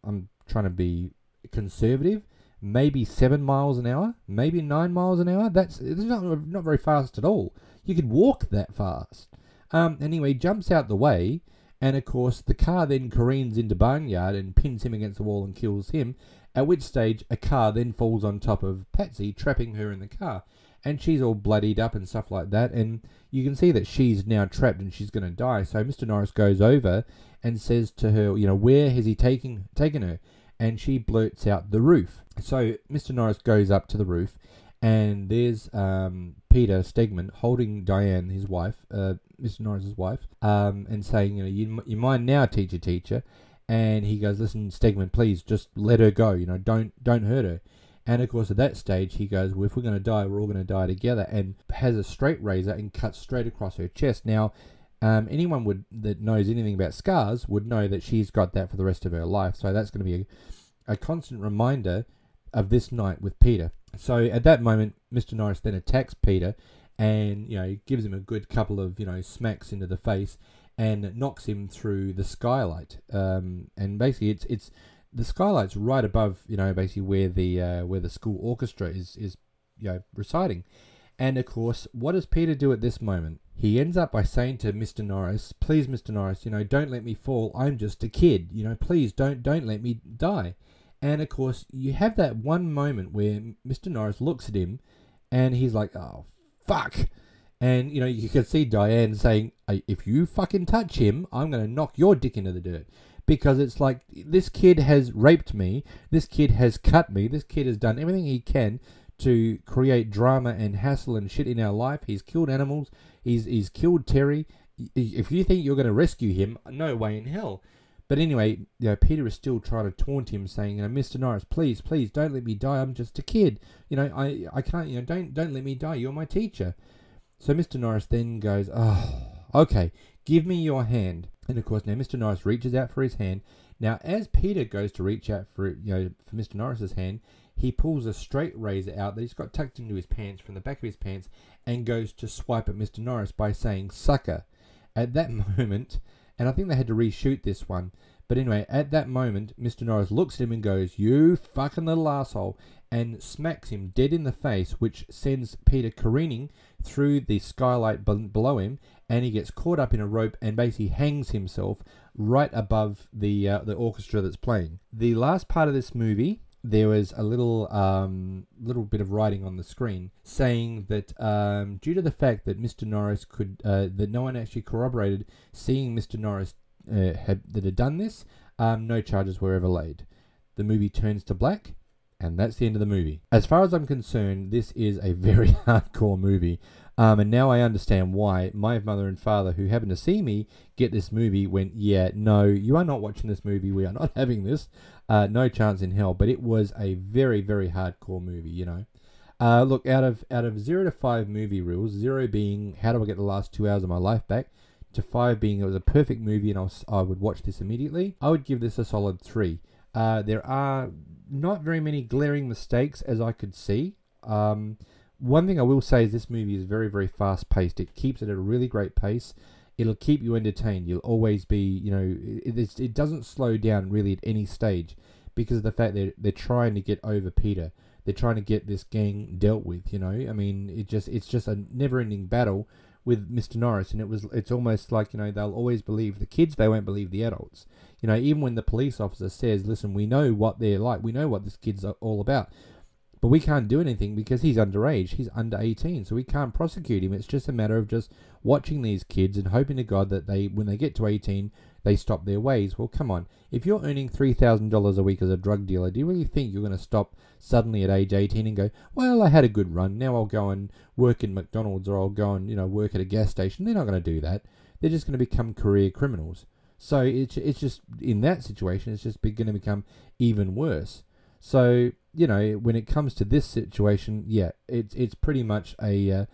I'm trying to be conservative, maybe seven miles an hour, maybe nine miles an hour. That's it's not not very fast at all. You could walk that fast. Um, anyway, jumps out the way, and of course the car then careens into Barnyard and pins him against the wall and kills him. At which stage a car then falls on top of Patsy, trapping her in the car, and she's all bloodied up and stuff like that. And you can see that she's now trapped and she's going to die. So Mr. Norris goes over and says to her, you know, where has he taken taken her? And she blurts out the roof. So Mr. Norris goes up to the roof, and there's um, Peter Stegman holding Diane, his wife, uh, Mr. Norris's wife, um, and saying, you know, you, you mind now, teacher, teacher. And he goes, listen, Stegman, please just let her go. You know, don't don't hurt her. And of course, at that stage, he goes, well, if we're going to die, we're all going to die together, and has a straight razor and cuts straight across her chest. Now, um, anyone would that knows anything about scars would know that she's got that for the rest of her life. So that's going to be a, a constant reminder of this night with Peter. So at that moment, Mr. Norris then attacks Peter, and you know gives him a good couple of you know smacks into the face, and knocks him through the skylight. Um, and basically, it's it's the skylight's right above you know basically where the uh, where the school orchestra is is you know reciting. And of course, what does Peter do at this moment? He ends up by saying to Mr. Norris, "Please, Mr. Norris, you know, don't let me fall. I'm just a kid. You know, please don't don't let me die." And of course, you have that one moment where Mr. Norris looks at him, and he's like, "Oh, fuck!" And you know, you can see Diane saying, "If you fucking touch him, I'm going to knock your dick into the dirt." Because it's like this kid has raped me, this kid has cut me, this kid has done everything he can to create drama and hassle and shit in our life. He's killed animals. He's he's killed Terry. If you think you're going to rescue him, no way in hell. But anyway, you know, Peter is still trying to taunt him, saying, you know, Mr. Norris, please, please, don't let me die. I'm just a kid. You know, I, I can't, you know, don't, don't let me die. You're my teacher. So Mr. Norris then goes, oh, okay, give me your hand. And of course, now Mr. Norris reaches out for his hand. Now, as Peter goes to reach out for, you know, for Mr. Norris's hand, he pulls a straight razor out that he's got tucked into his pants from the back of his pants and goes to swipe at Mr. Norris by saying, sucker. At that [laughs] moment, and I think they had to reshoot this one, but anyway, at that moment, Mr. Norris looks at him and goes, You fucking little asshole, and smacks him dead in the face, which sends Peter careening through the skylight below him, and he gets caught up in a rope and basically hangs himself right above the uh, the orchestra that's playing. The last part of this movie there was a little um, little bit of writing on the screen saying that um, due to the fact that Mr. Norris could uh, that no one actually corroborated seeing Mr. Norris uh, had that had done this, um, no charges were ever laid. The movie turns to black, and that's the end of the movie. As far as I'm concerned, this is a very [laughs] hardcore movie. Um, and now I understand why my mother and father, who happened to see me get this movie, went, Yeah, no, you are not watching this movie. We are not [laughs] having this. Uh, no chance in hell. But it was a very, very hardcore movie, you know. Uh, look, out of out of zero to five movie rules, zero being how do I get the last two hours of my life back, to five being it was a perfect movie and I, was, I would watch this immediately, I would give this a solid three. Uh, there are not very many glaring mistakes as I could see. Um, one thing I will say is this movie is very, very fast paced. It keeps it at a really great pace. It'll keep you entertained. You'll always be, you know, it, it doesn't slow down really at any stage because of the fact that they're trying to get over Peter. They're trying to get this gang dealt with. You know, I mean, it just it's just a never-ending battle with Mr. Norris, and it was it's almost like you know they'll always believe the kids, they won't believe the adults. You know, even when the police officer says, "Listen, we know what they're like. We know what this kid's all about." But we can't do anything because he's underage. He's under 18, so we can't prosecute him. It's just a matter of just watching these kids and hoping to God that they, when they get to 18, they stop their ways. Well, come on. If you're earning $3,000 a week as a drug dealer, do you really think you're going to stop suddenly at age 18 and go, well, I had a good run. Now I'll go and work in McDonald's or I'll go and, you know, work at a gas station. They're not going to do that. They're just going to become career criminals. So it's, it's just, in that situation, it's just going to become even worse. So you know, when it comes to this situation, yeah, it's it's pretty much a uh,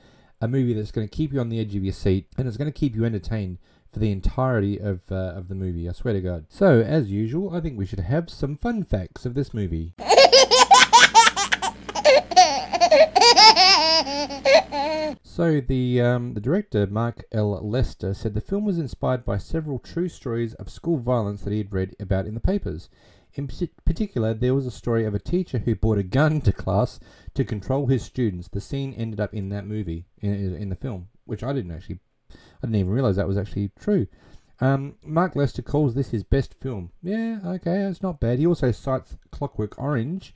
a movie that's going to keep you on the edge of your seat and it's going to keep you entertained for the entirety of uh, of the movie. I swear to God. So as usual, I think we should have some fun facts of this movie. [laughs] So the um, the director Mark L. Lester said the film was inspired by several true stories of school violence that he had read about in the papers. In particular, there was a story of a teacher who brought a gun to class to control his students. The scene ended up in that movie in, in the film, which I didn't actually I didn't even realize that was actually true. Um, Mark Lester calls this his best film. Yeah, okay, it's not bad. He also cites Clockwork Orange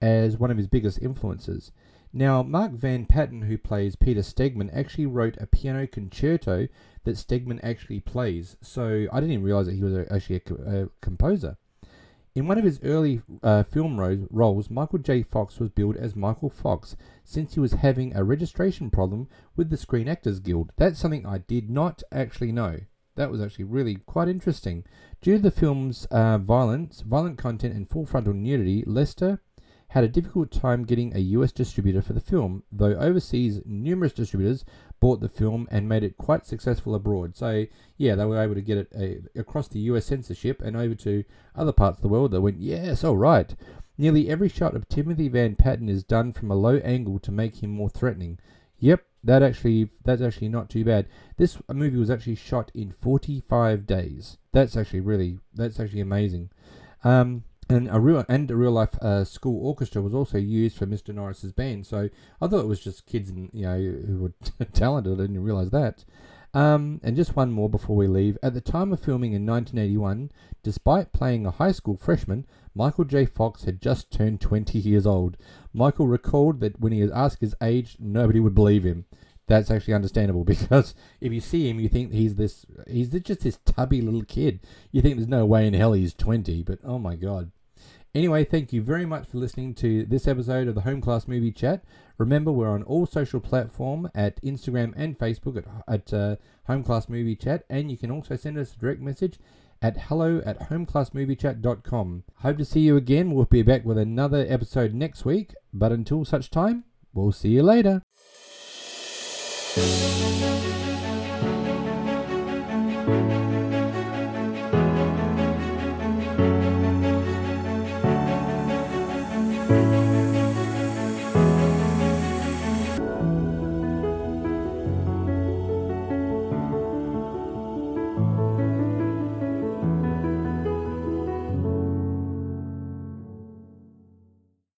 as one of his biggest influences. Now, Mark Van Patten, who plays Peter Stegman, actually wrote a piano concerto that Stegman actually plays. So I didn't even realize that he was a, actually a, a, composer. In one of his early uh, film ro- roles, Michael J. Fox was billed as Michael Fox since he was having a registration problem with the Screen Actors Guild. That's something I did not actually know. That was actually really quite interesting. Due to the film's uh, violence, violent content, and full frontal nudity, Lester had a difficult time getting a US distributor for the film, though overseas numerous distributors bought the film and made it quite successful abroad. So, yeah, they were able to get it across the US censorship and over to other parts of the world that went, yes, all right. Nearly every shot of Timothy Van Patten is done from a low angle to make him more threatening. Yep, that actually that's actually not too bad. This movie was actually shot in 45 days. That's actually really that's actually amazing. Um, and a real and a real life uh, school orchestra was also used for Mr. Norris's band. So I thought it was just kids and you know who were [laughs] talented. I didn't realize that. Um, and just one more before we leave. At the time of filming in 1981, despite playing a high school freshman, Michael J. Fox had just turned 20 years old. Michael recalled that when he was asked his age, nobody would believe him. That's actually understandable [laughs] because if you see him, you think he's this, he's just this tubby little kid. You think there's no way in hell he's 20, but oh my god. Anyway, thank you very much for listening to this episode of the Home Class Movie Chat. Remember, we're on all social platform at Instagram and Facebook at, at uh, Home Class Movie Chat, and you can also send us a direct message at hello at homeclassmoviechat.com. Hope to see you again. We'll be back with another episode next week, but until such time, we'll see you later.